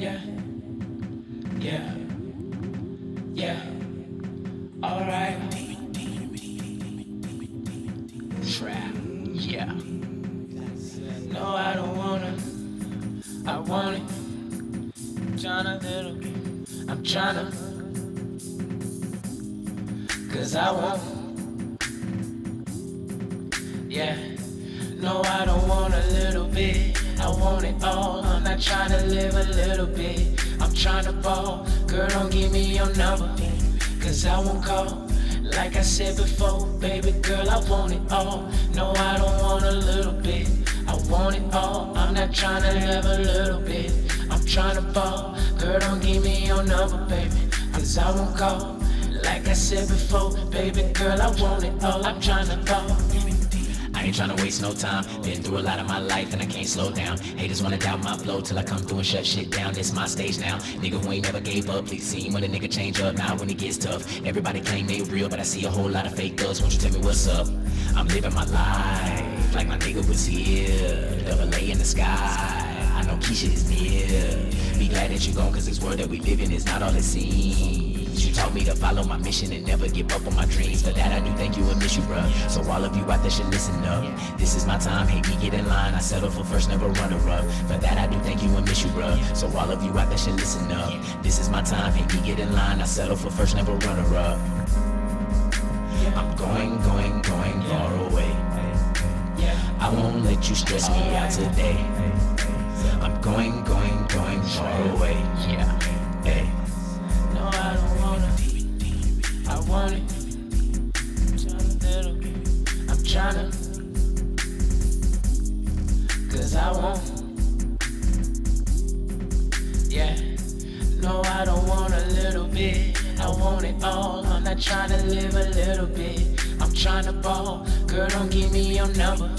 Yeah. Yeah. Yeah. Alright. Trap. Yeah. No, I don't wanna. I want it. I'm tryna little. I'm tryna. Cause I want. Yeah. No, I don't want a little bit. I want it all. I'm not trying to live a little bit. I'm trying to ball. Girl, don't give me your number. Cause I won't call. Like I said before, baby girl, I want it all. No, I don't want a little bit. I want it all. I'm not trying to live a little bit. I'm trying to ball. Girl, don't give me your number, baby. Cause I won't call. Like I said before, baby girl, I want it all. I'm trying to ball. Ain't tryna waste no time. Been through a lot of my life and I can't slow down. Haters wanna doubt my flow till I come through and shut shit down. This my stage now. Nigga who ain't never gave up. Please see when a nigga change up. Now when it gets tough, everybody claim they real, but I see a whole lot of fake thugs. Won't you tell me what's up? I'm living my life like my nigga was here. Double A in the sky. I know Keisha is near. Be glad that you're gone, cause this world that we live in is not all it seems. You taught me to follow my mission and never give up on my dreams. For that, I do thank you and miss you, bruh. So, all of you out there should listen up. This is my time, hate me, get in line. I settle for first, never runner up. For that, I do thank you and miss you, bruh. So, all of you out there should listen up. This is my time, hate me, get in line. I settle for first, never runner up. I'm going, going, going far away. I won't let you stress me out today. I'm going, going, going far away. Yeah. Hey. No, I don't wanna. I want it. I'm tryna. Cause I want. Yeah. No, I don't want a little bit. I want it all. I'm not trying to live a little bit. I'm trying to ball. Girl, don't give me your number.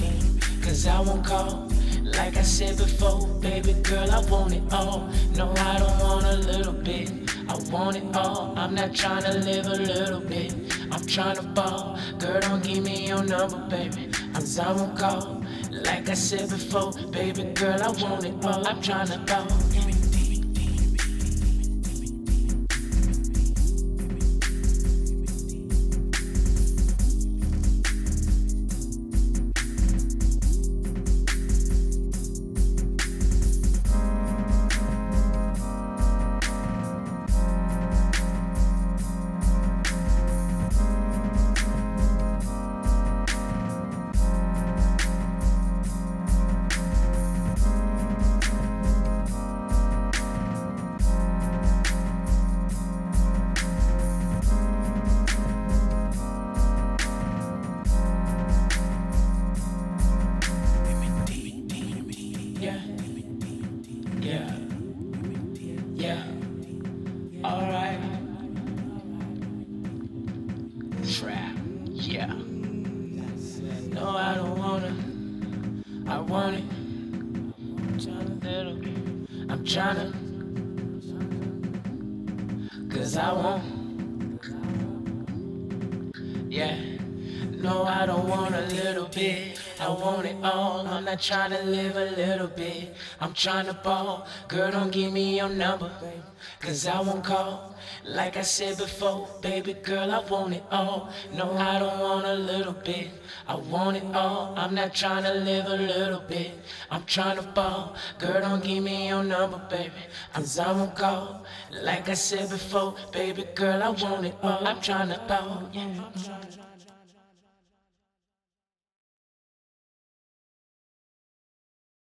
Cause I won't call. Like I said before, baby girl, I want it all. No, I don't want a little bit. I want it all. I'm not trying to live a little bit. I'm trying to ball. Girl, don't give me your number, baby. Cause I won't call. Like I said before, baby girl, I want it all. I'm trying to ball. I want it. I'm tryna little. I'm tryna. Cause I want. Yeah. No, I don't want a little bit. I want it all. I'm not trying to live a little bit. I'm trying to ball. Girl, don't give me your number. Cause I won't call. Like I said before, baby girl, I want it all. No, I don't want a little bit. I want it all. I'm not trying to live a little bit. I'm trying to ball. Girl, don't give me your number, baby. Cause I won't call. Like I said before, baby girl, I want it all. I'm trying to ball. Yeah.